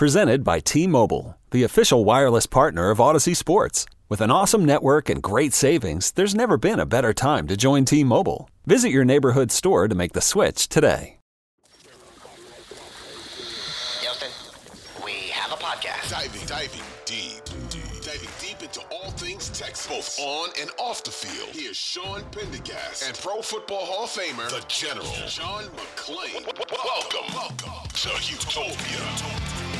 Presented by T-Mobile, the official wireless partner of Audacy Sports. With an awesome network and great savings, there's never been a better time to join T-Mobile. Visit your neighborhood store to make the switch today. Houston, we have a podcast. Diving, diving deep, deep, diving deep into all things Texas, both on and off the field. Here's Sean Pendergast and Pro Football Hall of Famer, the General, John McClain. Welcome, welcome to Houtopia.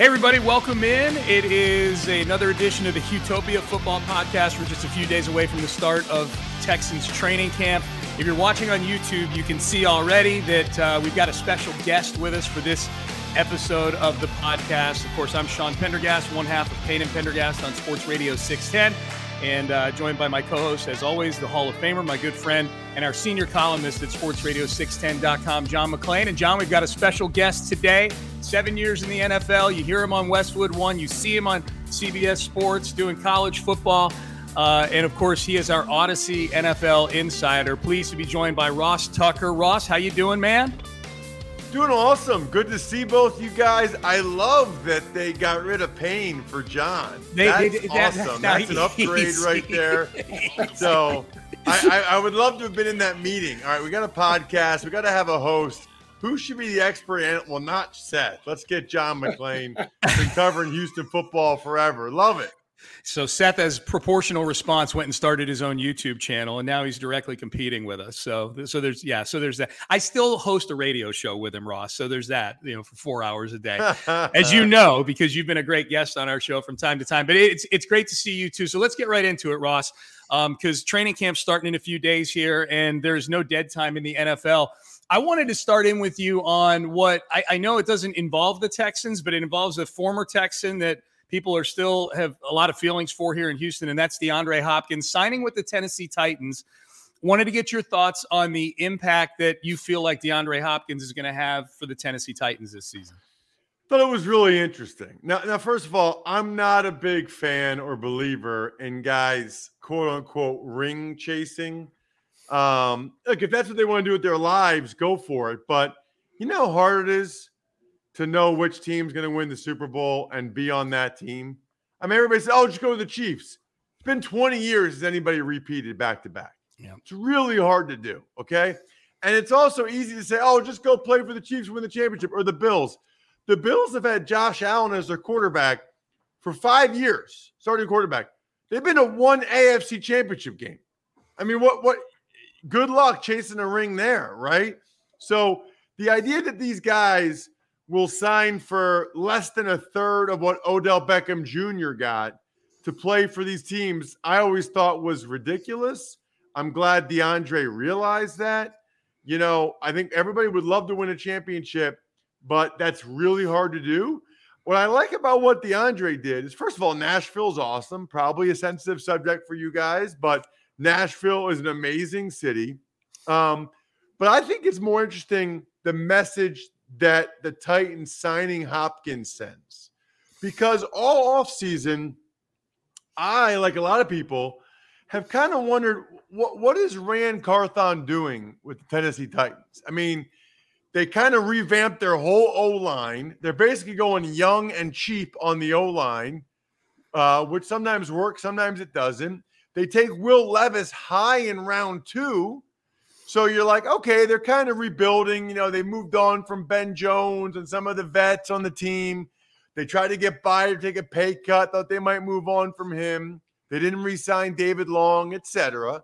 Hey, everybody, welcome in. It is another edition of the Houtopia Football Podcast. We're just a few days away from the start of Texans training camp. If you're watching on YouTube, you can see already that uh, we've got a special guest with us for this episode of the podcast. Of course, I'm Sean Pendergast, one half of Payne and Pendergast on Sports Radio 610, and uh, joined by my co host, as always, the Hall of Famer, my good friend, and our senior columnist at sportsradio610.com, John McClain. And John, we've got a special guest today. Seven years in the NFL. You hear him on Westwood One. You see him on CBS Sports doing college football. Uh, and of course, he is our Audacy NFL insider. Pleased to be joined by Ross Tucker. Ross, how you doing, man? Doing awesome. Good to see both you guys. I love that they got rid of Payne for John. They- That's they that- awesome. that- That's an upgrade he's- right there. So I, I, I would love to have been in that meeting. All right, we got a podcast. We got to have a host. Who should be the expert? And well, not Seth. Let's get John McClain. Been covering Houston football forever. Love it. So Seth, as proportional response, went and started his own YouTube channel, and now he's directly competing with us. So, so there's yeah, so there's that. I still host a radio show with him, Ross. So there's that. You know, for four hours a day, as you know, because you've been a great guest on our show from time to time. But it's it's great to see you too. So let's get right into it, Ross, um, because training camp's starting in a few days here, and there's no dead time in the NFL. I wanted to start in with you on what I, I know it doesn't involve the Texans, but it involves a former Texan that people are still have a lot of feelings for here in Houston, and that's DeAndre Hopkins signing with the Tennessee Titans. Wanted to get your thoughts on the impact that you feel like DeAndre Hopkins is going to have for the Tennessee Titans this season. Thought it was really interesting. Now, now, first of all, I'm not a big fan or believer in guys quote unquote ring chasing. Um, look, if that's what they want to do with their lives, go for it. But you know how hard it is to know which team's going to win the Super Bowl and be on that team. I mean, everybody says, "Oh, just go to the Chiefs." It's been 20 years since anybody repeated back to back. Yeah. It's really hard to do. Okay. And it's also easy to say, oh, just go play for the Chiefs, win the championship, or the Bills. The Bills have had Josh Allen as their quarterback for five years, starting quarterback. They've been to one AFC championship game. I mean, what what good luck chasing a ring there, right? So the idea that these guys will sign for less than a third of what Odell Beckham Jr. got to play for these teams, I always thought was ridiculous. I'm glad DeAndre realized that. You know, I think everybody would love to win a championship, but that's really hard to do. What I like about what DeAndre did is, first of all, Nashville's awesome, probably a sensitive subject for you guys, but Nashville is an amazing city. Um, but I think it's more interesting the message that the Titans signing Hopkins sends. Because all offseason, I, like a lot of people, have kind of wondered what, what is Ran Carthon doing with the Tennessee Titans? I mean, they kind of revamped their whole O line. They're basically going young and cheap on the O line, uh, which sometimes works, sometimes it doesn't. They take Will Levis high in round two. So you're like, okay, they're kind of rebuilding. You know, they moved on from Ben Jones and some of the vets on the team. They tried to get by or take a pay cut, thought they might move on from him. They didn't re-sign David Long, etc.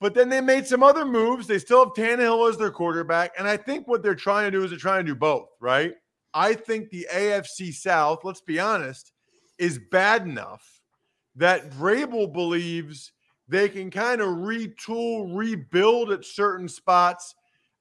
But then they made some other moves. They still have Tannehill as their quarterback. And I think what they're trying to do is they're trying to do both, right? I think the AFC South, let's be honest, is bad enough that Vrabel believes they can kind of retool, rebuild at certain spots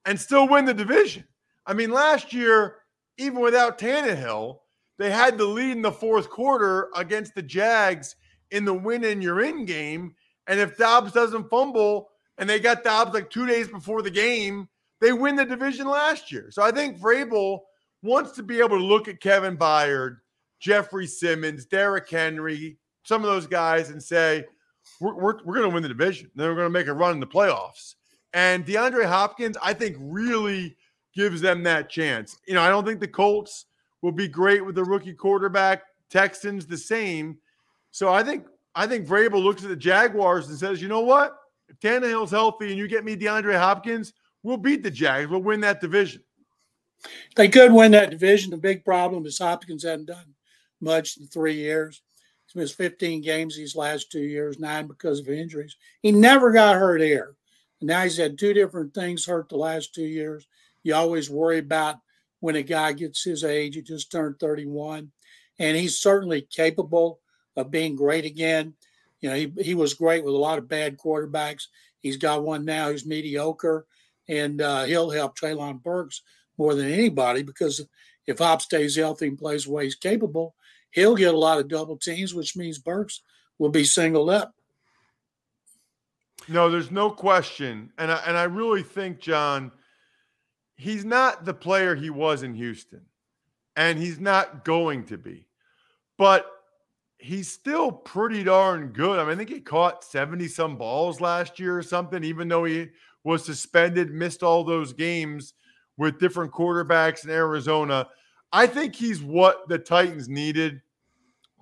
and still win the division. I mean, last year, even without Tannehill, they had the lead in the fourth quarter against the Jags in the win in your in game. And if Dobbs doesn't fumble and they got Dobbs like two days before the game, they win the division last year. So I think Vrabel wants to be able to look at Kevin Byard, Jeffrey Simmons, Derrick Henry, some of those guys and say, we're, we're, we're going to win the division. Then we're going to make a run in the playoffs. And DeAndre Hopkins, I think, really gives them that chance. You know, I don't think the Colts will be great with the rookie quarterback. Texans the same. So I think I think Vrabel looks at the Jaguars and says, you know what? If Tannehill's healthy and you get me DeAndre Hopkins, we'll beat the Jags. We'll win that division. They could win that division. The big problem is Hopkins hasn't done much in three years. He's missed 15 games these last two years, nine because of injuries. He never got hurt here. And now he's had two different things hurt the last two years. You always worry about when a guy gets his age. He just turned 31. And he's certainly capable of being great again. You know, he, he was great with a lot of bad quarterbacks. He's got one now who's mediocre, and uh, he'll help Treylon Burks more than anybody because if Hop stays healthy and plays the way he's capable, he'll get a lot of double teams, which means Burks will be singled up. No, there's no question, and I, and I really think John, he's not the player he was in Houston, and he's not going to be, but he's still pretty darn good. I mean, I think he caught 70 some balls last year or something, even though he was suspended, missed all those games with different quarterbacks in Arizona. I think he's what the Titans needed,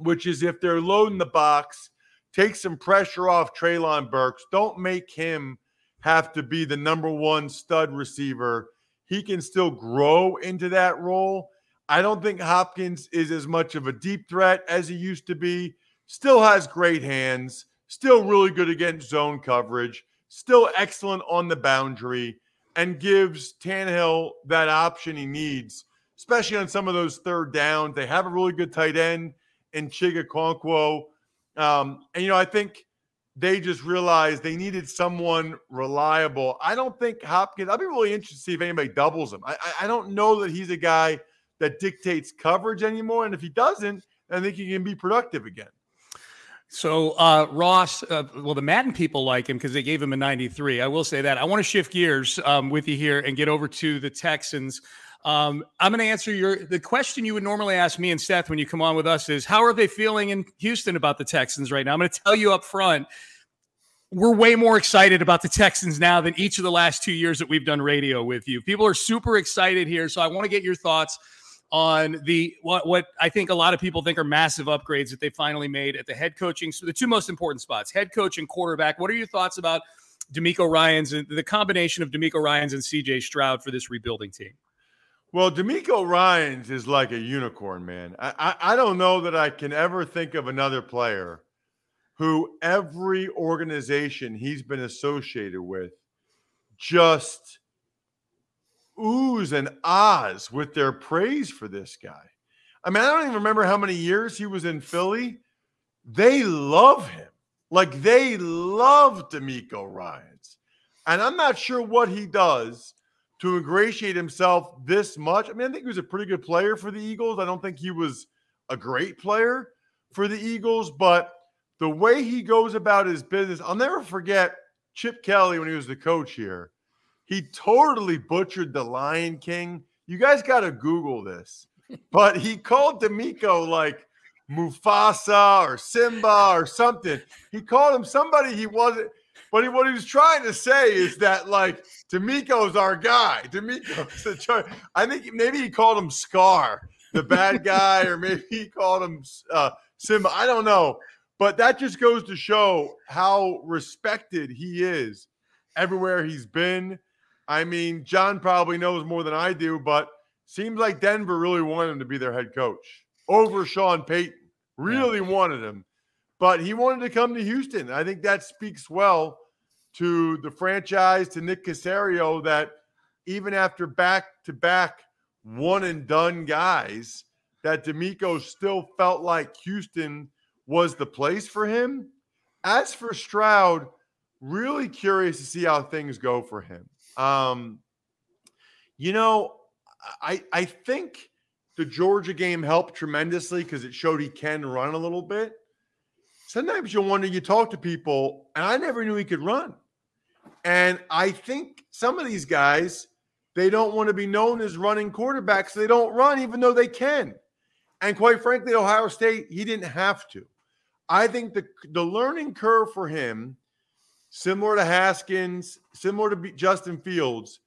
which is if they're loading the box, take some pressure off Treylon Burks. Don't make him have to be the number one stud receiver. He can still grow into that role. I don't think Hopkins is as much of a deep threat as he used to be. Still has great hands, still really good against zone coverage, still excellent on the boundary and gives Tannehill that option he needs, especially on some of those third downs. They have a really good tight end in Chig Okonkwo. Um, and, you know, I think they just realized they needed someone reliable. I don't think Hopkins, I'd be really interested to see if anybody doubles him. I, I don't know that he's a guy that dictates coverage anymore. And if he doesn't, I think he can be productive again. So uh, Ross, uh, well, the Madden people like him because they gave him a 93. I will say that. I want to shift gears um, with you here and get over to the Texans. Um, I'm going to answer your the question you would normally ask me and Seth when you come on with us is how are they feeling in Houston about the Texans right now? I'm going to tell you up front. We're way more excited about the Texans now than each of the last two years that we've done radio with you. People are super excited here. So I want to get your thoughts on the what what I think a lot of people think are massive upgrades that they finally made at the head coaching. So the two most important spots, head coach and quarterback. What are your thoughts about DeMeco Ryans and the combination of DeMeco Ryans and CJ Stroud for this rebuilding team? Well, DeMeco Ryans is like a unicorn, man. I, I, I don't know that I can ever think of another player who every organization he's been associated with just oohs and ahs with their praise for this guy. I mean, I don't even remember how many years he was in Philly. They love him. Like they love DeMeco Ryans. And I'm not sure what he does to ingratiate himself this much. I mean, I think he was a pretty good player for the Eagles. I don't think he was a great player for the Eagles, but the way he goes about his business, I'll never forget Chip Kelly when he was the coach here. He totally butchered the Lion King. You guys got to Google this. But he called DeMeco like Mufasa or Simba or something. He called him somebody he wasn't. But he, what he was trying to say is that like DeMeco's our guy. DeMeco's the I think maybe he called him Scar, the bad guy, or maybe he called him uh, Simba. I don't know. But that just goes to show how respected he is everywhere he's been. I mean, John probably knows more than I do, but seems like Denver really wanted him to be their head coach over Sean Payton. Really yeah. wanted him, but he wanted to come to Houston. I think that speaks well to the franchise, to Nick Caserio, that even after back to back one and done guys, that DeMeco still felt like Houston was the place for him. As for Stroud, really curious to see how things go for him. Um, you know, I I think the Georgia game helped tremendously because it showed he can run a little bit. Sometimes you wonder, you talk to people, and I never knew he could run. And I think some of these guys, they don't want to be known as running quarterbacks. They don't run, even though they can. And quite frankly, Ohio State, he didn't have to. I think the, the learning curve for him, similar to Haskins, similar to Justin Fields,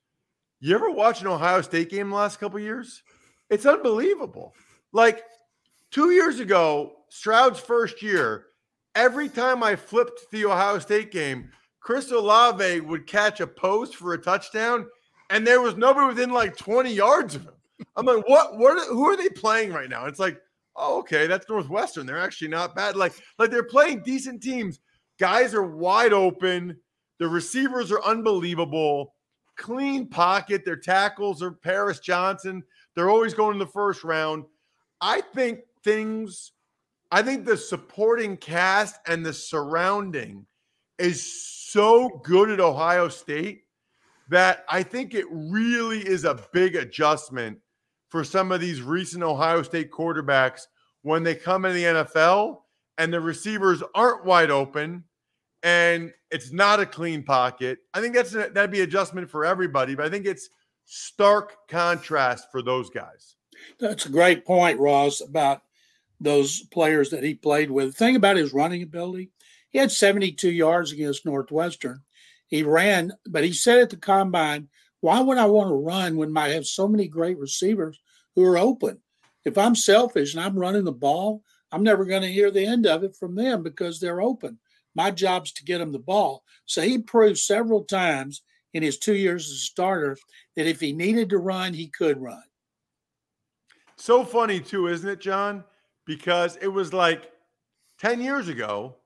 you ever watch an Ohio State game the last couple years? It's unbelievable. Like two years ago, Stroud's first year, every time I flipped the Ohio State game, Chris Olave would catch a post for a touchdown, and there was nobody within like 20 yards of him. I'm like, what? What? Are, who are they playing right now? It's like, oh, okay, that's Northwestern. They're actually not bad. Like, like they're playing decent teams. Guys are wide open. The receivers are unbelievable. Clean pocket. Their tackles are Paris Johnson. They're always going in the first round. I think things. I think the supporting cast and the surrounding is so good at Ohio State that I think it really is a big adjustment for some of these recent Ohio State quarterbacks when they come in the NFL and the receivers aren't wide open and it's not a clean pocket. I think that's that'd be adjustment for everybody, but I think it's stark contrast for those guys. That's a great point, Ross, about those players that he played with. The thing about his running ability, he had 72 yards against Northwestern. He ran, but he said at the combine, why would I want to run when I have so many great receivers who are open. If I'm selfish and I'm running the ball, I'm never going to hear the end of it from them because they're open. My job's to get them the ball. So he proved several times in his two years as a starter that if he needed to run, he could run. So funny, too, isn't it, John? Because it was like 10 years ago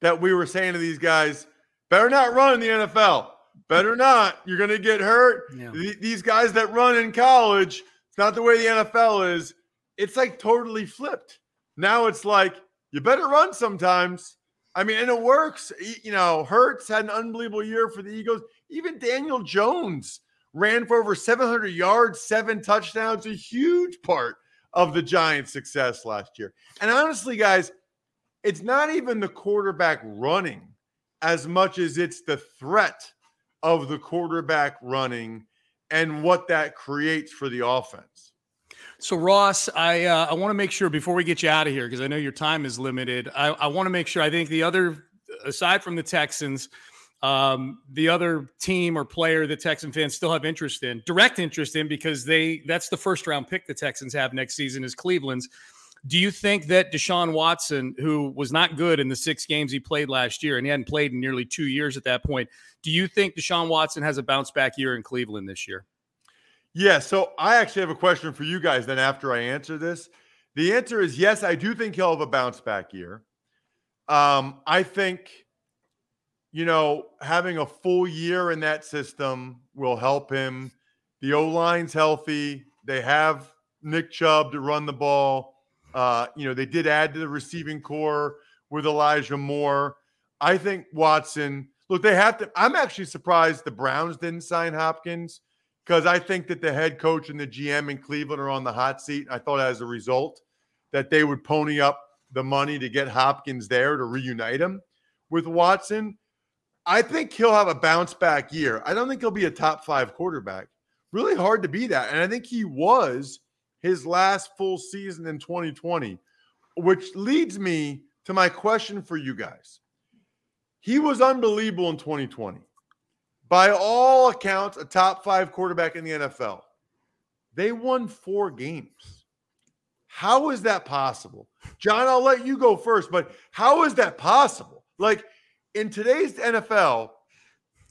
that we were saying to these guys, better not run in the NFL. Better not. You're going to get hurt. Yeah. These guys that run in college, it's not the way the NFL is. It's like totally flipped. Now it's like you better run sometimes. I mean, and it works. You know, Hurts had an unbelievable year for the Eagles. Even Daniel Jones ran for over 700 yards, seven touchdowns, a huge part of the Giants' success last year. And honestly, guys, it's not even the quarterback running as much as it's the threat of the quarterback running and what that creates for the offense. So Ross, I uh, I want to make sure before we get you out of here because I know your time is limited. I, I want to make sure. I think the other, aside from the Texans, um, the other team or player that Texan fans still have interest in, direct interest in, because they that's the first round pick the Texans have next season is Cleveland's. Do you think that Deshaun Watson, who was not good in the six games he played last year, and he hadn't played in nearly two years at that point, do you think Deshaun Watson has a bounce back year in Cleveland this year? Yeah. So I actually have a question for you guys then after I answer this. The answer is yes, I do think he'll have a bounce back year. Um, I think, you know, having a full year in that system will help him. The O line's healthy. They have Nick Chubb to run the ball. Uh, you know, they did add to the receiving corps with Elijah Moore. I think Watson, look, they have to. I'm actually surprised the Browns didn't sign Hopkins because I think that the head coach and the GM in Cleveland are on the hot seat. I thought as a result that they would pony up the money to get Hopkins there to reunite him with Watson. I think he'll have a bounce back year. I don't think he'll be a top five quarterback. Really hard to be that. And I think he was his last full season in 2020, which leads me to my question for you guys. He was unbelievable in 2020. By all accounts, a top five quarterback in the NFL. They won four games. How is that possible? John, I'll let you go first, but how is that possible? Like in today's NFL,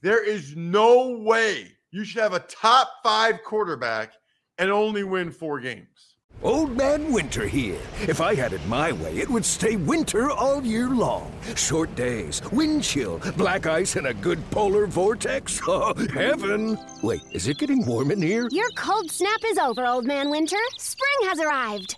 There is no way you should have a top five quarterback and only win four games. Old Man Winter here. If I had it my way, it would stay winter all year long. Short days, wind chill, black ice, and a good polar vortex. Oh, heaven! Wait, is it getting warm in here? Your cold snap is over, Old Man Winter. Spring has arrived.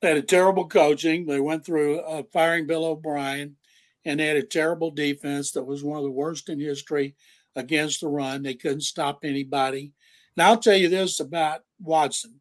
They had a terrible coaching. They went through uh, firing Bill O'Brien, and they had a terrible defense that was one of the worst in history against the run. They couldn't stop anybody. And I'll tell you this about Watson.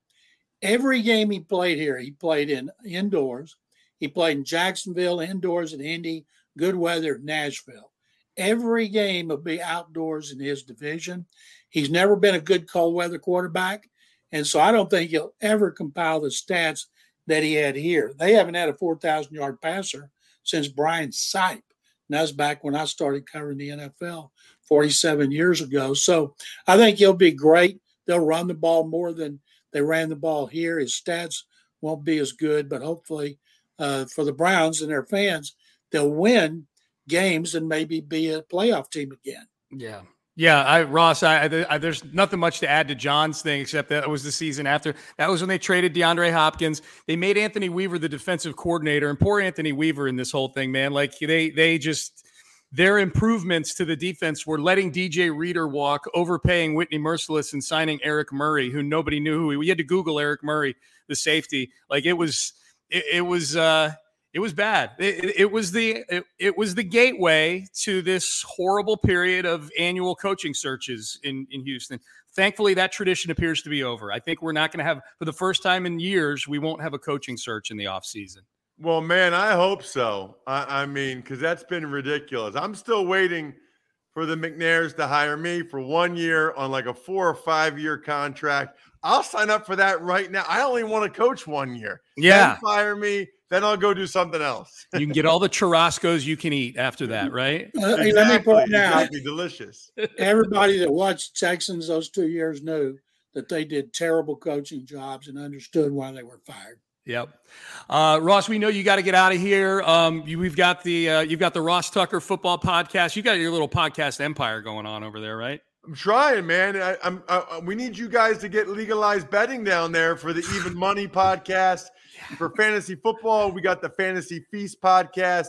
Every game he played here, he played in indoors. He played in Jacksonville, indoors in Indy, good weather, Nashville. Every game will be outdoors in his division. He's never been a good cold weather quarterback. And so I don't think he'll ever compile the stats that he had here. They haven't had a 4,000 yard passer since Brian Sipe. And that's back when I started covering the NFL 47 years ago. So I think he'll be great. They'll run the ball more than they ran the ball here. His stats won't be as good, but hopefully uh, for the Browns and their fans, they'll win games and maybe be a playoff team again. Yeah. Yeah, I, Ross, I, I, there's nothing much to add to John's thing except that was the season after. That was when they traded DeAndre Hopkins. They made Anthony Weaver the defensive coordinator, and poor Anthony Weaver in this whole thing, man. Like they they just their improvements to the defense were letting DJ Reader walk, overpaying Whitney Mercilus, and signing Eric Murray, who nobody knew who he. We had to Google Eric Murray, the safety. Like it was, it, it was. uh it was bad. It, it was the it, it, was the gateway to this horrible period of annual coaching searches in in Houston. Thankfully, that tradition appears to be over. I think we're not going to have for the first time in years we won't have a coaching search in the offseason. Well, man, I hope so. I, I mean, because that's been ridiculous. I'm still waiting for the McNairs to hire me for one year on like a four or five year contract. I'll sign up for that right now. I only want to coach one year. Yeah, then fire me then I'll go do something else. you can get all the churrascos you can eat after that, right? Uh, exactly, let me point out, exactly, delicious. Everybody that watched Texans those two years knew that they did terrible coaching jobs and understood why they were fired. Yep, uh, Ross. We know you got to get out of here. Um, you, we've got the uh, you've got the Ross Tucker Football Podcast. You got your little podcast empire going on over there, right? I'm trying, man. I, am we need you guys to get legalized betting down there for the Even Money podcast for fantasy football. We got the Fantasy Feast podcast,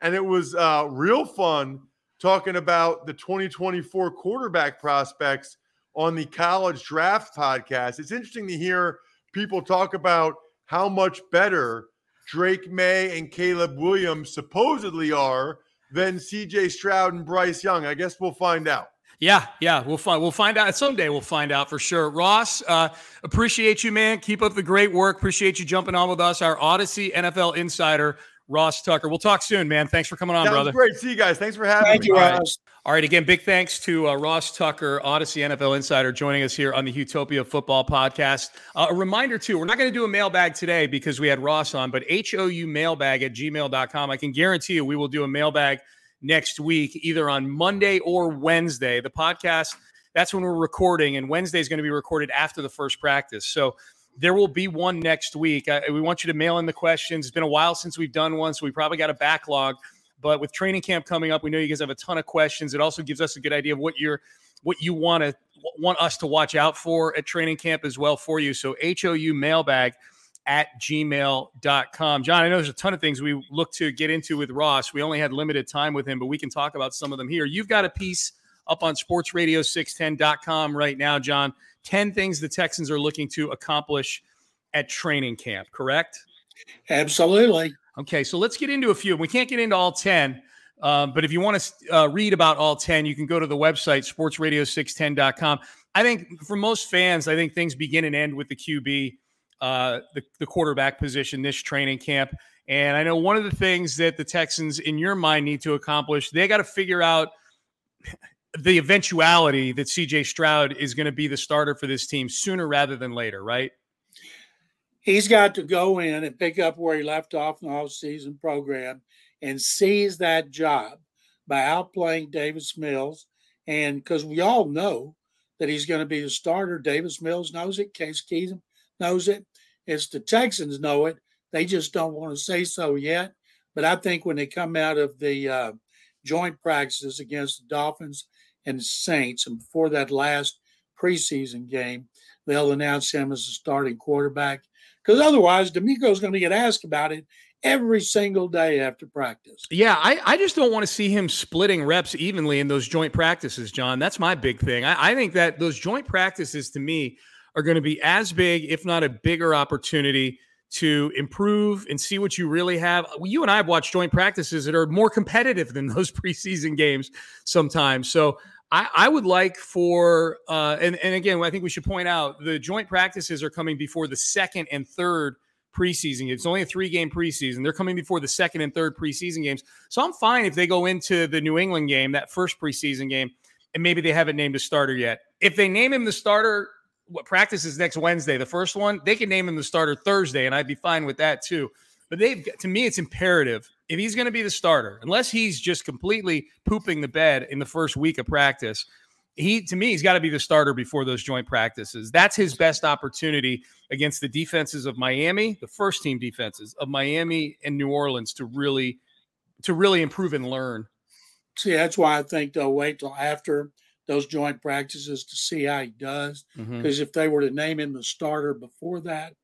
and it was uh, real fun talking about the 2024 quarterback prospects on the college draft podcast. It's interesting to hear people talk about how much better Drake Maye and Caleb Williams supposedly are than CJ Stroud and Bryce Young. I guess we'll find out. Yeah, yeah, we'll find we'll find out someday. We'll find out for sure. Ross, uh, appreciate you, man. Keep up the great work. Appreciate you jumping on with us. Our Audacy NFL insider, Ross Tucker. We'll talk soon, man. Thanks for coming on, Sounds brother. great. To see you guys. Thanks for having Thank me. Thank you, All right. Ross. All right. Again, big thanks to uh, Ross Tucker, Audacy NFL Insider, joining us here on the Houtopia Football Podcast. Uh, a reminder, too, we're not going to do a mailbag today because we had Ross on, but HOU mailbag at gmail.com. I can guarantee you we will do a mailbag next week, either on Monday or Wednesday. The podcast, that's when we're recording, and Wednesday is going to be recorded after the first practice. So there will be one next week. Uh, we want you to mail in the questions. It's been a while since we've done one, so we probably got a backlog. But with training camp coming up, we know you guys have a ton of questions. It also gives us a good idea of what you're what you want to want us to watch out for at training camp as well for you. So HOU mailbag at gmail.com. John, I know there's a ton of things we look to get into with Ross. We only had limited time with him, but we can talk about some of them here. You've got a piece up on sportsradio610.com right now, John. 10 things the Texans are looking to accomplish at training camp, correct? Absolutely. Okay, so let's get into a few. We can't get into all 10, um, but if you want to uh, read about all 10, you can go to the website, sportsradio610.com. I think for most fans, I think things begin and end with the QB, uh, the, the quarterback position this training camp. And I know one of the things that the Texans, in your mind, need to accomplish, they got to figure out the eventuality that CJ Stroud is going to be the starter for this team sooner rather than later, right? He's got to go in and pick up where he left off in the off-season program and seize that job by outplaying Davis Mills. And because we all know that he's going to be the starter, Davis Mills knows it, Case Keenum knows it. It's the Texans know it. They just don't want to say so yet. But I think when they come out of the uh, joint practices against the Dolphins and Saints, and before that last preseason game, they'll announce him as the starting quarterback. Because otherwise, DeMeco's going to get asked about it every single day after practice. Yeah, I, I just don't want to see him splitting reps evenly in those joint practices, John. That's my big thing. I, I think that those joint practices to me are going to be as big, if not a bigger opportunity to improve and see what you really have. You and I have watched joint practices that are more competitive than those preseason games sometimes. So I, I would like for, uh, and, and again, I think we should point out the joint practices are coming before the second and third preseason. It's only a three game preseason. They're coming before the second and third preseason games. So I'm fine if they go into the New England game, that first preseason game, and maybe they haven't named a starter yet. If they name him the starter, what practice is next Wednesday, the first one, they can name him the starter Thursday, and I'd be fine with that too. But they've to me, it's imperative if he's going to be the starter, unless he's just completely pooping the bed in the first week of practice. He to me, he's got to be the starter before those joint practices. That's his best opportunity against the defenses of Miami, the first team defenses of Miami and New Orleans to really to really improve and learn. See, that's why I think they'll wait till after those joint practices to see how he does. Because if they were to name him the starter before that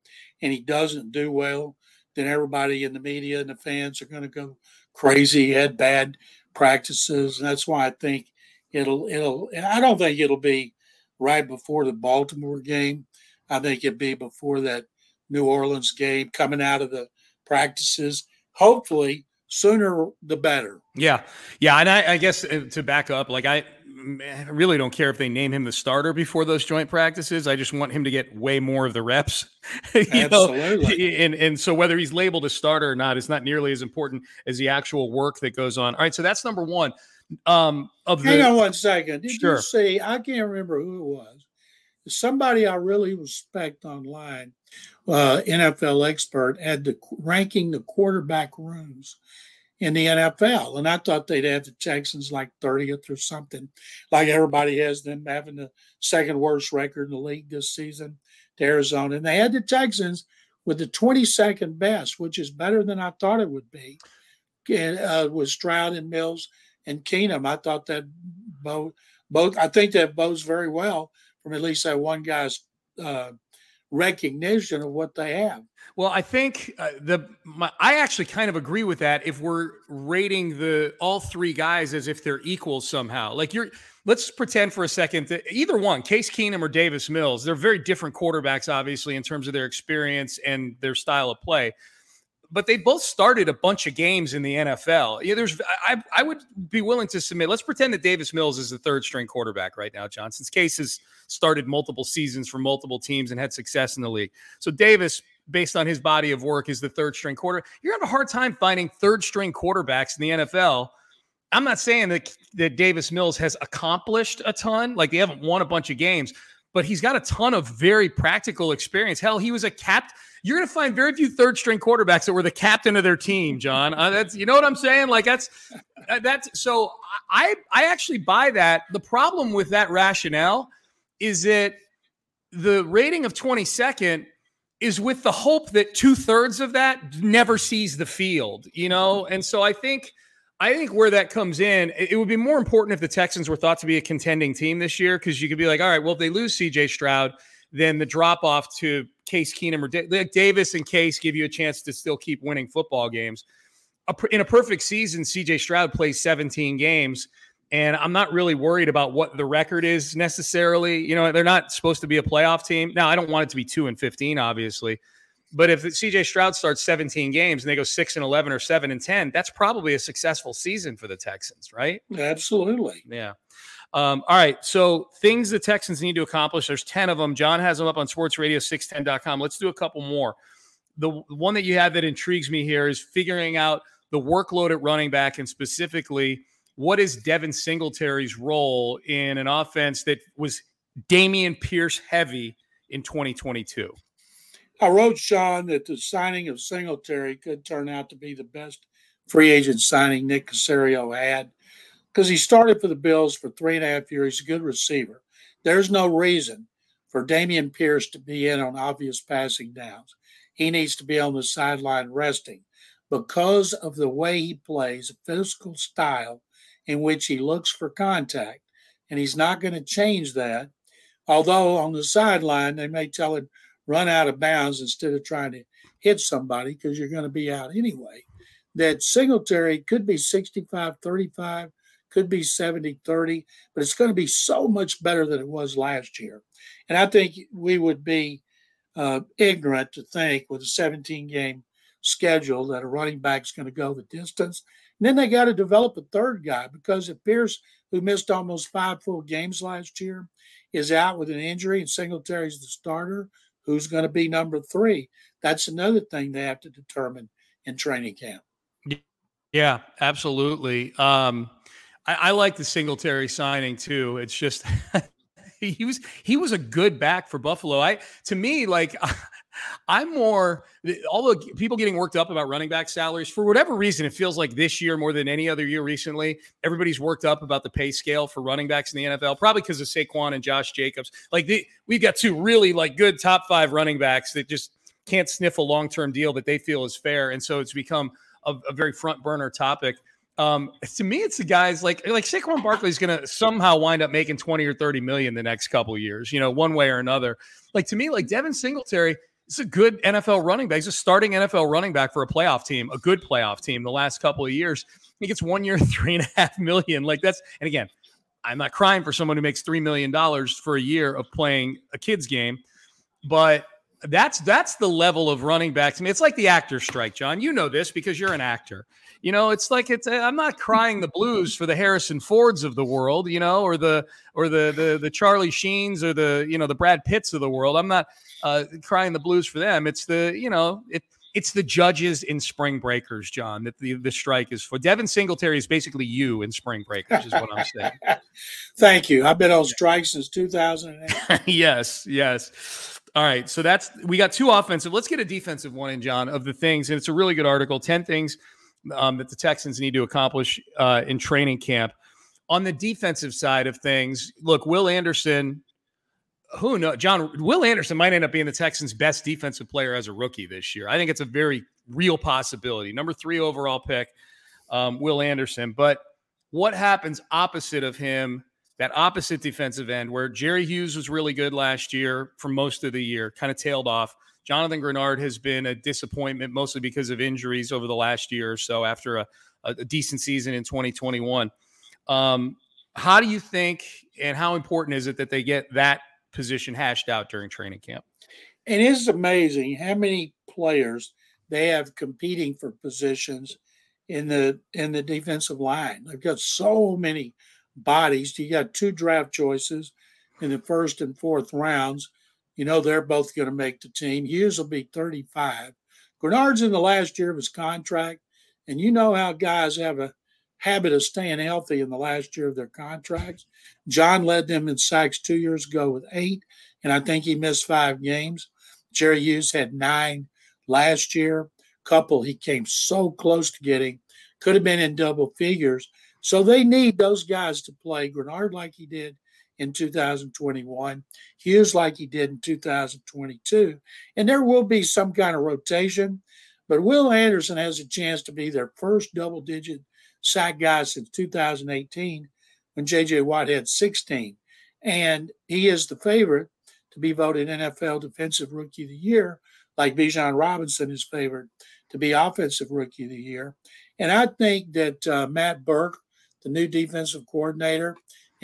and he doesn't do well, then everybody in the media and the fans are going to go crazy. He had bad practices. And that's why I think it'll, it'll, I don't think it'll be right before the Baltimore game. I think it'd be before that New Orleans game coming out of the practices. Hopefully, sooner the better. Yeah, yeah, and I, I guess uh, to back up, like I, I really don't care if they name him the starter before those joint practices. I just want him to get way more of the reps. you know? Absolutely. And and so whether he's labeled a starter or not is not nearly as important as the actual work that goes on. All right, so that's number one. Um, of the Hang on one second. Did Sure. you see? I can't remember who it was. Somebody I really respect online, uh, NFL expert, had the ranking the quarterback rooms in the NFL, and I thought they'd have the Texans like 30th or something, like everybody has them having the second worst record in the league this season to Arizona, and they had the Texans with the 22nd best, which is better than I thought it would be. And, uh, with Stroud and Mills and Keenum, I thought that both both I think that bodes very well from at least that one guy's uh, recognition of what they have. Well, I think uh, the my, I actually kind of agree with that. If we're rating the all three guys as if they're equals somehow, like you're, let's pretend for a second that either one, Case Keenum or Davis Mills, they're very different quarterbacks, obviously in terms of their experience and their style of play. But they both started a bunch of games in the NFL. Yeah, there's I I would be willing to submit. Let's pretend that Davis Mills is the third string quarterback right now. Johnson's case has started multiple seasons for multiple teams and had success in the league. So Davis based on his body of work, is the third string quarter. You're having a hard time finding third string quarterbacks in the NFL. I'm not saying that that Davis Mills has accomplished a ton, like they haven't won a bunch of games, but he's got a ton of very practical experience. Hell, he was a cap. You're going to find very few third string quarterbacks that were the captain of their team, John. Uh, that's you know what I'm saying? Like that's uh, that's so I I actually buy that. The problem with that rationale is that the rating of 22nd is with the hope that two thirds of that never sees the field, you know? And so I think I think where that comes in, it would be more important if the Texans were thought to be a contending team this year because you could be like, all right, well, if they lose CJ Stroud, then the drop off to Case Keenum or Davis and Case give you a chance to still keep winning football games. In a perfect season, CJ Stroud plays 17 games, and I'm not really worried about what the record is necessarily. You know, they're not supposed to be a playoff team. Now, I don't want it to be 2 and 15, obviously, but if CJ Stroud starts 17 games and they go 6 and 11 or 7 and 10, that's probably a successful season for the Texans, right? Absolutely. Yeah. Um, all right. So things the Texans need to accomplish. There's 10 of them. John has them up on sportsradio610.com. Let's do a couple more. The one that you have that intrigues me here is figuring out the workload at running back and specifically what is Devin Singletary's role in an offense that was Dameon Pierce heavy in 2022? I wrote Sean that the signing of Singletary could turn out to be the best free agent signing Nick Caserio had because he started for the Bills for three and a half years. He's a good receiver. There's no reason for Dameon Pierce to be in on obvious passing downs. He needs to be on the sideline resting because of the way he plays, a physical style in which he looks for contact. And he's not going to change that. Although on the sideline, they may tell him, run out of bounds instead of trying to hit somebody because you're going to be out anyway. That Singletary could be 65 35, could be 70 30, but it's going to be so much better than it was last year. And I think we would be uh, ignorant to think with a 17 game schedule that a running back is going to go the distance. And then they got to develop a third guy because if Pierce, who missed almost five full games last year, is out with an injury and Singletary's the starter, who's going to be number three. That's another thing they have to determine in training camp. Yeah, absolutely. Um, I, I like the Singletary signing too. It's just he was he was a good back for Buffalo. I to me like I'm more all the people getting worked up about running back salaries for whatever reason. It feels like this year more than any other year recently. Everybody's worked up about the pay scale for running backs in the NFL, probably because of Saquon and Josh Jacobs. Like the, we've got two really like good top five running backs that just can't sniff a long term deal that they feel is fair, and so it's become a, a very front burner topic. Um, to me, it's the guys like like Saquon is going to somehow wind up making twenty or thirty million the next couple years, you know, one way or another. Like to me, like Devin Singletary is a good NFL running back. He's a starting NFL running back for a playoff team, a good playoff team the last couple of years. He gets one year, three and a half million. Like that's, and again, I'm not crying for someone who makes $3 million for a year of playing a kid's game, but that's that's the level of running back to me. It's like the actor strike, John. You know this because you're an actor. You know, it's like it's. I'm not crying the blues for the Harrison Fords of the world, you know, or the or the the the Charlie Sheens or the you know the Brad Pitts of the world. I'm not uh, crying the blues for them. It's the you know it it's the judges in Spring Breakers, John. That the the strike is for. Devin Singletary is basically you in Spring Breakers, is what I'm saying. Thank you. I've been on strike since 2008. yes, yes. All right, so that's we got two offensive. Let's get a defensive one in, John, of the things, and it's a really good article. Ten things um, that the Texans need to accomplish uh, in training camp. On the defensive side of things, look, Will Anderson. Who knows, John? Will Anderson might end up being the Texans' best defensive player as a rookie this year. I think it's a very real possibility. Number three overall pick, um, Will Anderson. But what happens opposite of him that opposite defensive end where Jerry Hughes was really good last year for most of the year, kind of tailed off. Jonathan Greenard has been a disappointment mostly because of injuries over the last year or so after a, a decent season in 2021. Um, how do you think and how important is it that they get that position hashed out during training camp? It is amazing how many players they have competing for positions in the in the defensive line. They've got so many bodies. You got two draft choices in the first and fourth rounds. You know they're both going to make the team. Hughes will be 35. Greenard's in the last year of his contract, and you know how guys have a habit of staying healthy in the last year of their contracts. John led them in sacks two years ago with eight, and I think he missed five games. Jerry Hughes had nine last year. Couple he came so close to getting, could have been in double figures. So they need those guys to play. Greenard like he did in 2021, Hughes like he did in 2022. And there will be some kind of rotation, but Will Anderson has a chance to be their first double digit sack guy since 2018 when JJ Watt had 16. And he is the favorite to be voted NFL Defensive Rookie of the Year, like Bijan Robinson is favored to be Offensive Rookie of the Year. And I think that uh, Matt Burke, the new defensive coordinator,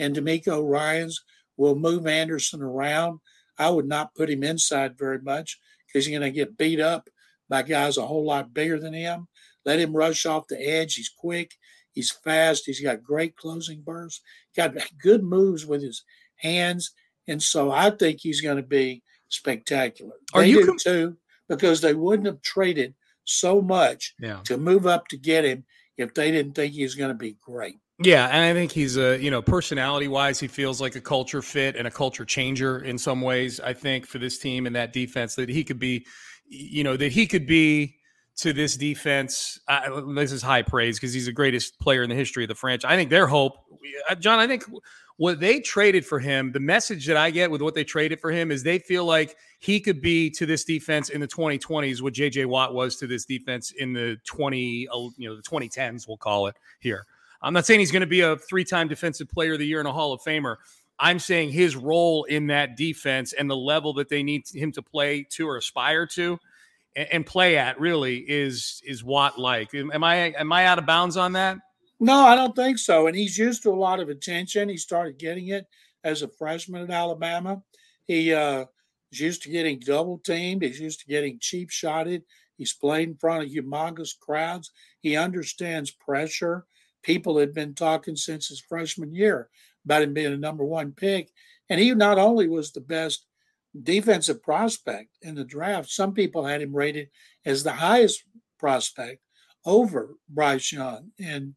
and DeMeco Ryans will move Anderson around. I would not put him inside very much because he's going to get beat up by guys a whole lot bigger than him. Let him rush off the edge. He's quick. He's fast. He's got great closing bursts. Got good moves with his hands, and so I think he's going to be spectacular. Are they you com- too because they wouldn't have traded so much yeah. to move up to get him if they didn't think he was going to be great. Yeah, and I think he's a you know personality wise, he feels like a culture fit and a culture changer in some ways. I think for this team and that defense that he could be, you know, that he could be to this defense. Uh, this is high praise because he's the greatest player in the history of the franchise. I think their hope, uh, John. I think what they traded for him, the message that I get with what they traded for him is they feel like he could be to this defense in the 2020s what JJ Watt was to this defense in the 20, you know, the 2010s. We'll call it here. I'm not saying he's going to be a three-time defensive player of the year and a Hall of Famer. I'm saying his role in that defense and the level that they need him to play to or aspire to and, play at really is is Watt like. Am I am I out of bounds on that? No, I don't think so. And he's used to a lot of attention. He started getting it as a freshman at Alabama. He uh, is used to getting double teamed. He's used to getting cheap shotted. He's played in front of humongous crowds. He understands pressure. People had been talking since his freshman year about him being a number one pick. And he not only was the best defensive prospect in the draft. Some people had him rated as the highest prospect over Bryce Young and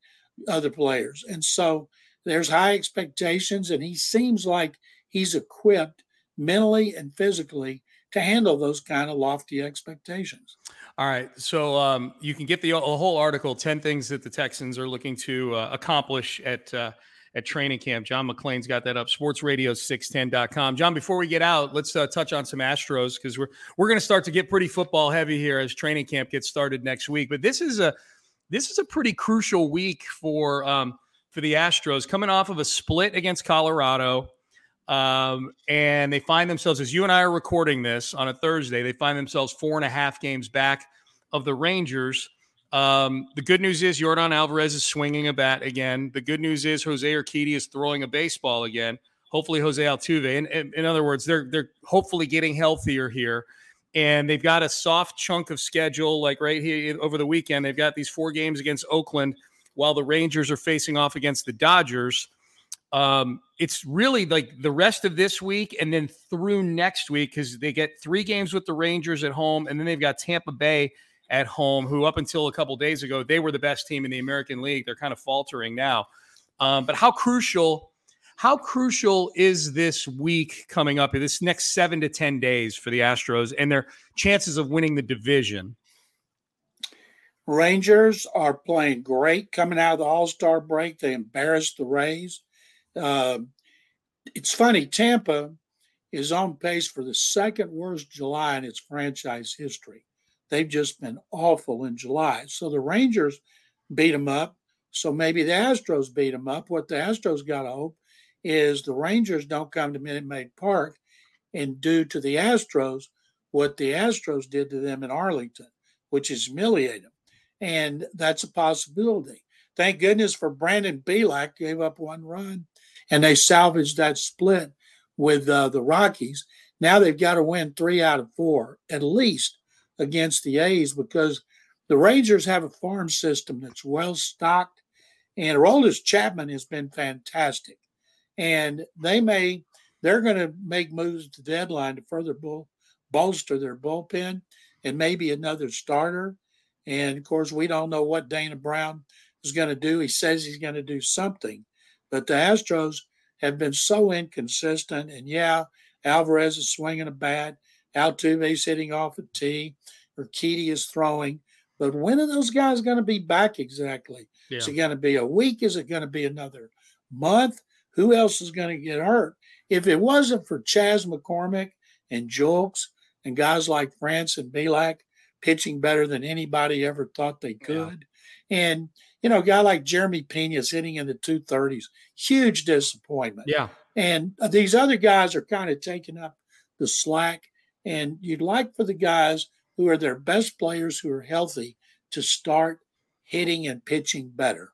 other players. And so there's high expectations, and he seems like he's equipped mentally and physically to handle those kind of lofty expectations. All right. So um, you can get the whole article 10 things that the Texans are looking to uh, accomplish at. Uh, at training camp. John McClain's got that up, sportsradio610.com. John, before we get out, let's uh, touch on some Astros because we're we're going to start to get pretty football heavy here as training camp gets started next week. But this is a this is a pretty crucial week for um, for the Astros coming off of a split against Colorado. Um, and they find themselves, as you and I are recording this on a Thursday, they find themselves four and a half games back of the Rangers. Um, the good news is Yordan Alvarez is swinging a bat again. The good news is Jose Urquidy is throwing a baseball again. Hopefully, Jose Altuve. And, and in other words, they're they're hopefully getting healthier here, and they've got a soft chunk of schedule. Like right here over the weekend, they've got these four games against Oakland, while the Rangers are facing off against the Dodgers. Um, it's really like the rest of this week and then through next week because they get three games with the Rangers at home, and then they've got Tampa Bay at home, who up until a couple days ago they were the best team in the American League. They're kind of faltering now. Um, but how crucial? How crucial is this week coming up? This next seven to ten days for the Astros and their chances of winning the division? Rangers are playing great coming out of the All Star break. They embarrassed the Rays. Uh, it's funny, Tampa is on pace for the second worst July in its franchise history. They've just been awful in July. So the Rangers beat them up. So maybe the Astros beat them up. What the Astros got to hope is the Rangers don't come to Minute Maid Park and do to the Astros what the Astros did to them in Arlington, which is humiliate them. And that's a possibility. Thank goodness for Brandon Bielak gave up one run and they salvaged that split with uh, the Rockies. Now they've got to win three out of four at least against the A's because the Rangers have a farm system that's well stocked, and Aroldis Chapman has been fantastic. And they may they're going to make moves the deadline to further bolster their bullpen and maybe another starter. And of course, we don't know what Dana Brown is going to do. He says he's going to do something, but the Astros have been so inconsistent. And yeah, Alvarez is swinging a bat. Altuve's hitting off a tee. Urquidy is throwing. But when are those guys going to be back exactly? Yeah. Is it going to be a week? Is it going to be another month? Who else is going to get hurt? If it wasn't for Chas McCormick and Julks and guys like France and Bielak pitching better than anybody ever thought they could. And you know, a guy like Jeremy Pena is hitting in the 230s, huge disappointment. Yeah. And uh, these other guys are kind of taking up the slack. And you'd like for the guys who are their best players who are healthy to start hitting and pitching better.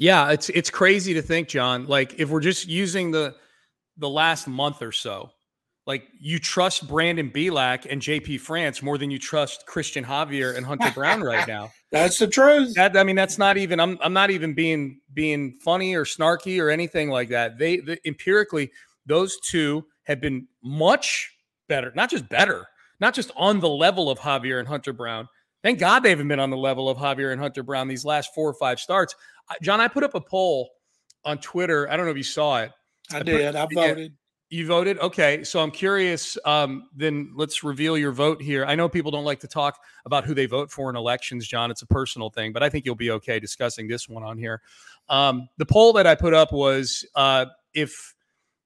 yeah, it's it's crazy to think, John. Like if we're just using the the last month or so, like you trust Brandon Bielak and JP France more than you trust Cristian Javier and Hunter Brown right now. That's the truth. That I mean, that's not even. I'm I'm not even being being funny or snarky or anything like that. They the, empirically those two have been much better, not just better, not just on the level of Javier and Hunter Brown. Thank God they haven't been on the level of Javier and Hunter Brown these last four or five starts. John, I put up a poll on Twitter. I don't know if you saw it. I, I did. Put, I voted. You voted? Okay. So I'm curious. Um, then let's reveal your vote here. I know people don't like to talk about who they vote for in elections, John. It's a personal thing, but I think you'll be okay discussing this one on here. Um, the poll that I put up was uh, if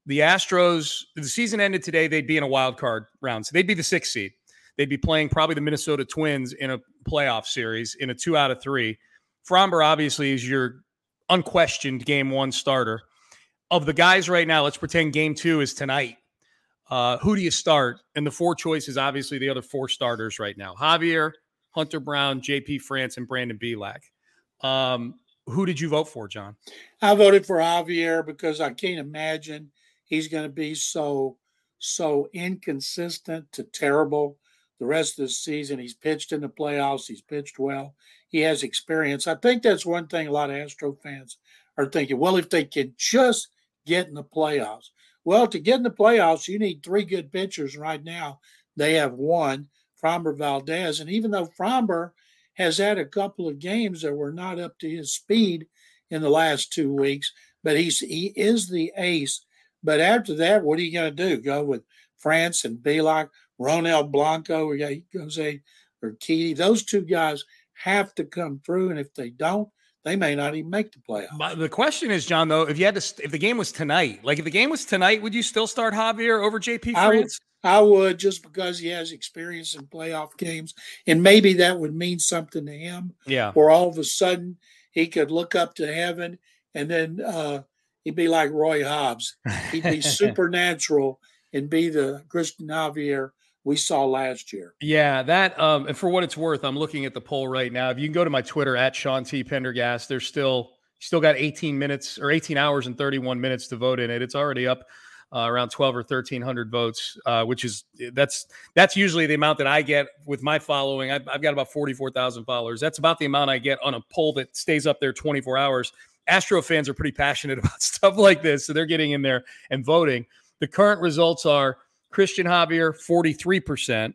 the Astros, the season ended today, they'd be in a wild card round. So they'd be the sixth seed. They'd be playing probably the Minnesota Twins in a playoff series in a two out of three. Framber obviously is your unquestioned game one starter. Of the guys right now, let's pretend game two is tonight. Uh, who do you start? And the four choices, obviously, the other four starters right now Javier, Hunter Brown, JP France, and Brandon Bielak. Um, who did you vote for, John? I voted for Javier because I can't imagine he's going to be so so inconsistent to terrible the rest of the season. He's pitched in the playoffs. He's pitched well. He has experience. I think that's one thing a lot of Astro fans are thinking. Well, if they can just get in the playoffs. Well, to get in the playoffs, you need three good pitchers. Right now, they have one, Framber Valdez. And even though Framber has had a couple of games that were not up to his speed in the last two weeks, but he's he is the ace. But after that, what are you going to do? Go with France and Bielak? Ronel Blanco, we got Jose Urquidy. Those two guys have to come through, and if they don't, they may not even make the playoffs. But the question is, John, though, if you had to, if the game was tonight, like if the game was tonight, would you still start Javier over JP France? I would, I would just because he has experience in playoff games, and maybe that would mean something to him. Yeah. Or all of a sudden he could look up to heaven, and then uh, he'd be like Roy Hobbs. He'd be supernatural and be the Cristian Javier we saw last year. Yeah, that um, and for what it's worth, I'm looking at the poll right now. If you can go to my Twitter at Sean T Pendergast, there's still still got 18 minutes or 18 hours and 31 minutes to vote in it. It's already up uh, around 12 or 1300 votes, uh, which is that's that's usually the amount that I get with my following. I've, I've got about 44,000 followers. That's about the amount I get on a poll that stays up there 24 hours. Astro fans are pretty passionate about stuff like this, so they're getting in there and voting. The current results are Cristian Javier, 43%.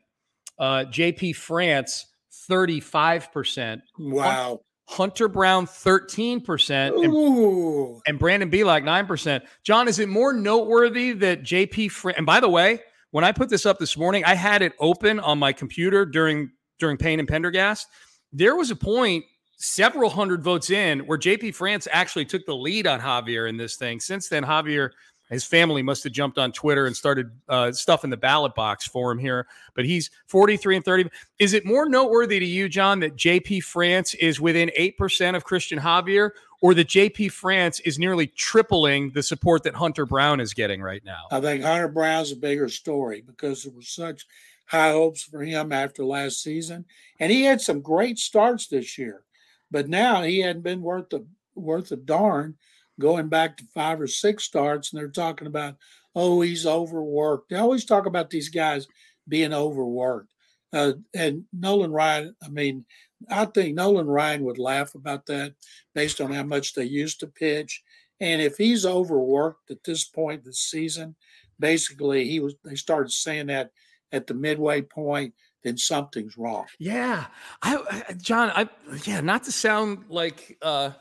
Uh, JP France, 35%. Wow. Hunter Brown 13%, and, and Brandon Bielak 9%. John, is it more noteworthy that JP and by the way, when I put this up this morning, I had it open on my computer during during Payne and Pendergast. There was a point several hundred votes in where JP France actually took the lead on Javier in this thing. Since then, Javier his family must have jumped on Twitter and started uh, stuff in the ballot box for him here. But he's 43 and 30. Is it more noteworthy to you, John, that JP France is within 8% of Cristian Javier, or that JP France is nearly tripling the support that Hunter Brown is getting right now? I think Hunter Brown's a bigger story because there was such high hopes for him after last season. And he had some great starts this year. But now he hadn't been worth the worth a darn going back to five or six starts, and they're talking about, oh, he's overworked. They always talk about these guys being overworked. Uh, and Nolan Ryan, I mean, I think Nolan Ryan would laugh about that based on how much they used to pitch. And if he's overworked at this point this season, basically he was they started saying that at the midway point, then something's wrong. Yeah. I, I John, I yeah, not to sound like uh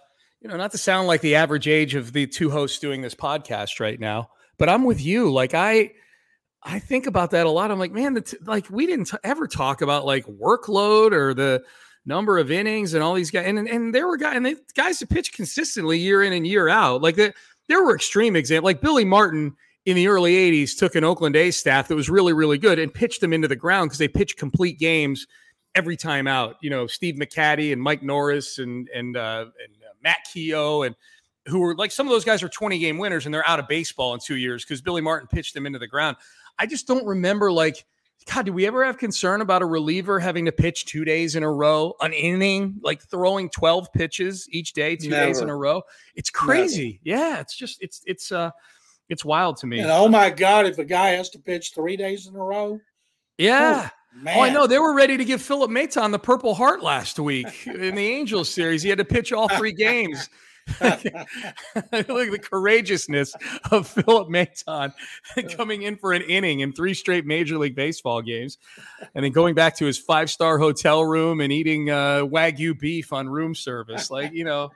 you know, not to sound like the average age of the two hosts doing this podcast right now, but I'm with you. Like I, I think about that a lot. I'm like, man, the t- like we didn't t- ever talk about like workload or the number of innings and all these guys. And and there were guys and they, guys to pitch consistently year in and year out. Like the, there were extreme examples. Like Billy Martin in the early '80s took an Oakland A's staff that was really really good and pitched them into the ground because they pitched complete games every time out. You know, Steve McCatty and Mike Norris and and uh, and Matt Keough, and who were like some of those guys are 20 game winners and they're out of baseball in two years because Billy Martin pitched them into the ground. I just don't remember like, God, do we ever have concern about a reliever having to pitch two days in a row, an inning, like throwing 12 pitches each day, two Never. days in a row? It's crazy. Never. Yeah, it's just it's it's uh it's wild to me. And oh my God, if a guy has to pitch three days in a row. Yeah. Man. Oh, I know. They were ready to give Philip Maton the Purple Heart last week in the Angels series. He had to pitch all three games. Look at the courageousness of Philip Maton coming in for an inning in three straight Major League Baseball games, and then going back to his five star hotel room and eating uh, wagyu beef on room service. Like you know,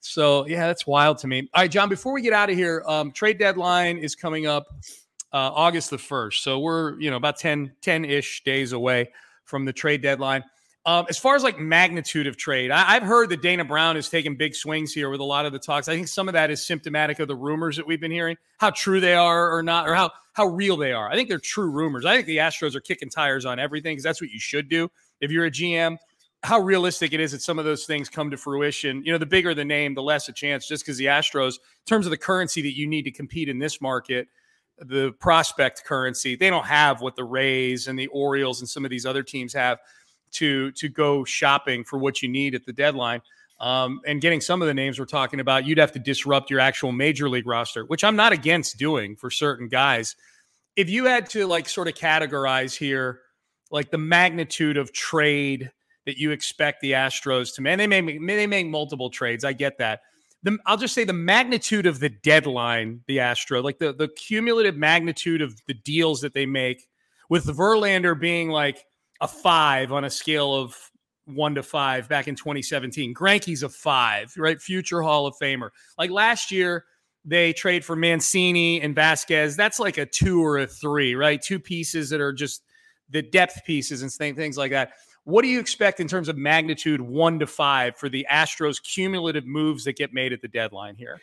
so yeah, that's wild to me. All right, John. Before we get out of here, um, trade deadline is coming up uh, August the 1st. So we're, you know, about 10, 10 ish days away from the trade deadline. Um, as far as like magnitude of trade, I, have heard that Dana Brown is taking big swings here with a lot of the talks. I think some of that is symptomatic of the rumors that we've been hearing, how true they are or not, or how how real they are. I think they're true rumors. I think the Astros are kicking tires on everything because that's what you should do if you're a GM. How realistic it is that some of those things come to fruition. You know, the bigger the name, the less a chance. Just because the Astros, in terms of the currency that you need to compete in this market, the prospect currency. They don't have what the Rays and the Orioles and some of these other teams have to to go shopping for what you need at the deadline. Um, and getting some of the names we're talking about, you'd have to disrupt your actual major league roster, which I'm not against doing for certain guys. If you had to like sort of categorize here, like the magnitude of trade that you expect the Astros to make, they may they make multiple trades. I get that the I'll just say the magnitude of the deadline, the Astro, like the the cumulative magnitude of the deals that they make, with Verlander being like a five on a scale of one to five back in 2017. Greinke's a five, right? Future Hall of Famer. Like last year, they trade for Mancini and Vasquez. That's like a two or a three, right? Two pieces that are just the depth pieces and things like that. What do you expect in terms of magnitude one to five for the Astros' cumulative moves that get made at the deadline here?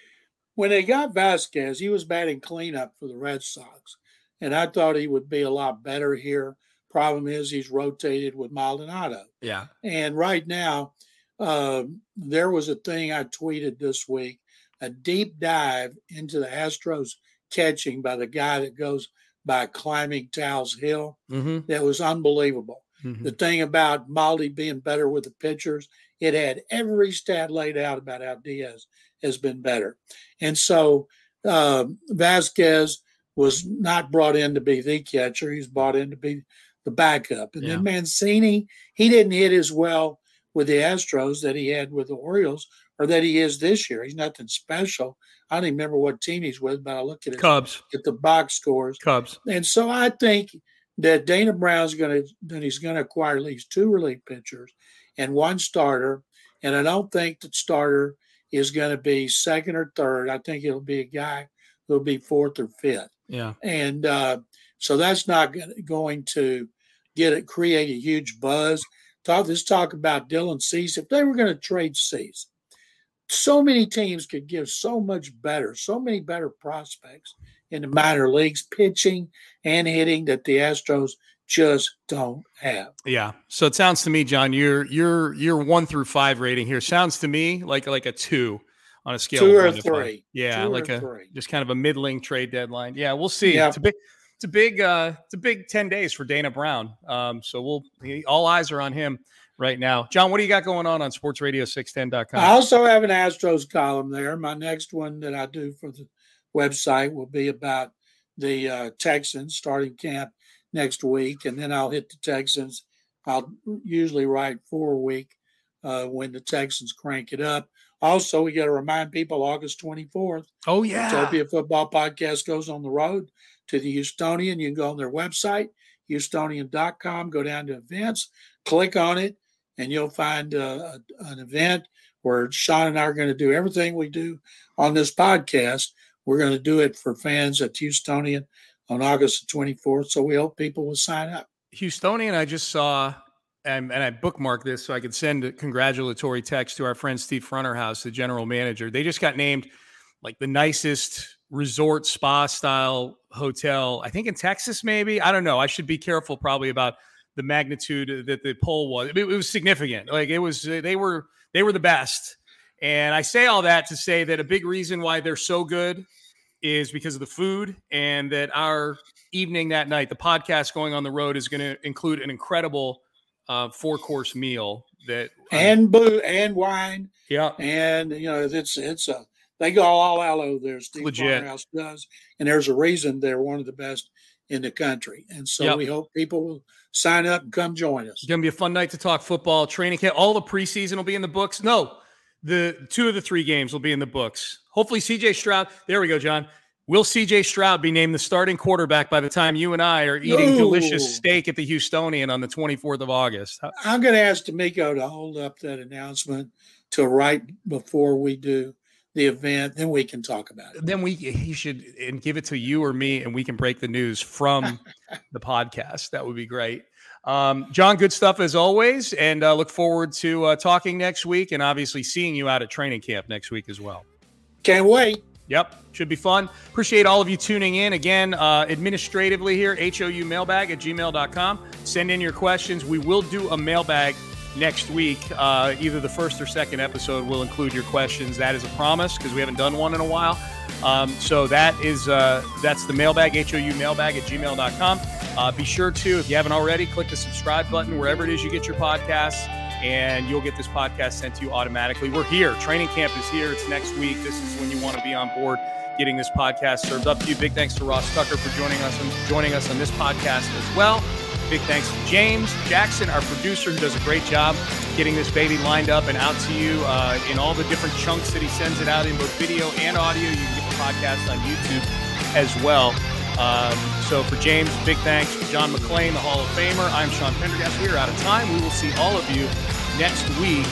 When they got Vasquez, he was batting cleanup for the Red Sox, and I thought he would be a lot better here. Problem is, he's rotated with Maldonado. Yeah. And right now, uh, there was a thing I tweeted this week a deep dive into the Astros catching by the guy that goes by climbing Tal's Hill. Mm-hmm. That was unbelievable. Mm-hmm. The thing about Maldi being better with the pitchers, it had every stat laid out about how Diaz has been better. And so uh, Vasquez was not brought in to be the catcher. He's brought in to be the backup. And yeah. then Mancini, he didn't hit as well with the Astros that he had with the Orioles or that he is this year. He's nothing special. I don't even remember what team he's with, but I look at it. Cubs. At the box scores. Cubs. And so I think that Dana Brown's going to that he's going to acquire at least two relief pitchers and one starter, And I don't think that starter is going to be second or third. I think it'll be a guy who'll be fourth or fifth. Yeah. And uh, so that's not going to get it, create a huge buzz. Talk, let's talk about Dylan Cease. If they were going to trade Cease, so many teams could give so much better, so many better prospects in the minor leagues, pitching and hitting that the Astros just don't have. Yeah. So it sounds to me, John, your your your one through five rating here sounds to me like like a two on a scale two of or to five. three. Yeah, Two like a three. just kind of a middling trade deadline. Yeah, we'll see. Yeah. It's a big it's a big uh it's a big 10 days for Dana Brown. Um so we'll he, all eyes are on him right now. John, what do you got going on on sportsradio610.com? I also have an Astros column there. My next one that I do for the website will be about the uh, Texans starting camp next week, and then I'll hit the Texans. I'll usually write for a week uh, when the Texans crank it up. Also, we got to remind people August 24th. Oh yeah. Houtopia Football Podcast goes on the road to the Houstonian. You can go on their website, houstonian.com, go down to events, click on it, and you'll find uh, an event where Sean and I are going to do everything we do on this podcast. We're going to do it for fans at Houstonian on August the 24th. So we hope people will sign up. Houstonian, I just saw, and, and I bookmarked this so I could send a congratulatory text to our friend Steve Fronterhouse, the general manager. They just got named like the nicest resort spa style hotel, I think in Texas, maybe. I don't know. I should be careful probably about the magnitude that the poll was. It was significant. Like it was, they were, they were the best. And I say all that to say that a big reason why they're so good is because of the food and that our evening that night, the podcast going on the road is going to include an incredible uh, four course meal that And boo and wine. Yeah. And you know, it's it's a they go all out over there. Steve Legit. Does, and there's a reason they're one of the best in the country. And so Yep. we hope people will sign up and come join us. It's gonna be a fun night to talk football. Training camp, all the preseason will be in the books. No, the two of the three games will be in the books. Hopefully, CJ Stroud. There we go, John. Will CJ Stroud be named the starting quarterback by the time you and I are eating No. delicious steak at the Houstonian on the 24th of August? I'm going to ask DeMeco to hold up that announcement till right before we do the event, then we can talk about it. Then we he should and give it to you or me, and we can break the news from the podcast. That would be great. Um, John, good stuff as always, and uh, look forward to uh, talking next week, and obviously seeing you out at training camp next week as well. Can't wait. Yep, should be fun. Appreciate all of you tuning in. Again, uh, administratively here, HOU mailbag at gmail.com. Send in your questions. We will do a mailbag next week. Uh, either the first or second episode will include your questions. That is a promise because we haven't done one in a while. Um, so that is uh, that's the mailbag, HOU mailbag at gmail.com. Uh, be sure to, if you haven't already, click the subscribe button wherever it is you get your podcasts and you'll get this podcast sent to you automatically. We're here. Training camp is here. It's next week. This is when you want to be on board getting this podcast served up to you. Big thanks to Ross Tucker for joining us and joining us on this podcast as well. Big thanks to James Jackson, our producer, who does a great job getting this baby lined up and out to you uh, in all the different chunks that he sends it out in both video and audio. You podcast on YouTube as well. Um, so for James, big thanks. For John McClain, the Hall of Famer, I'm Sean Pendergast. We are out of time. We will see all of you next week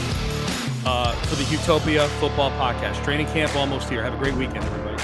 uh, for the Houtopia Football Podcast. Training camp almost here. Have a great weekend, everybody.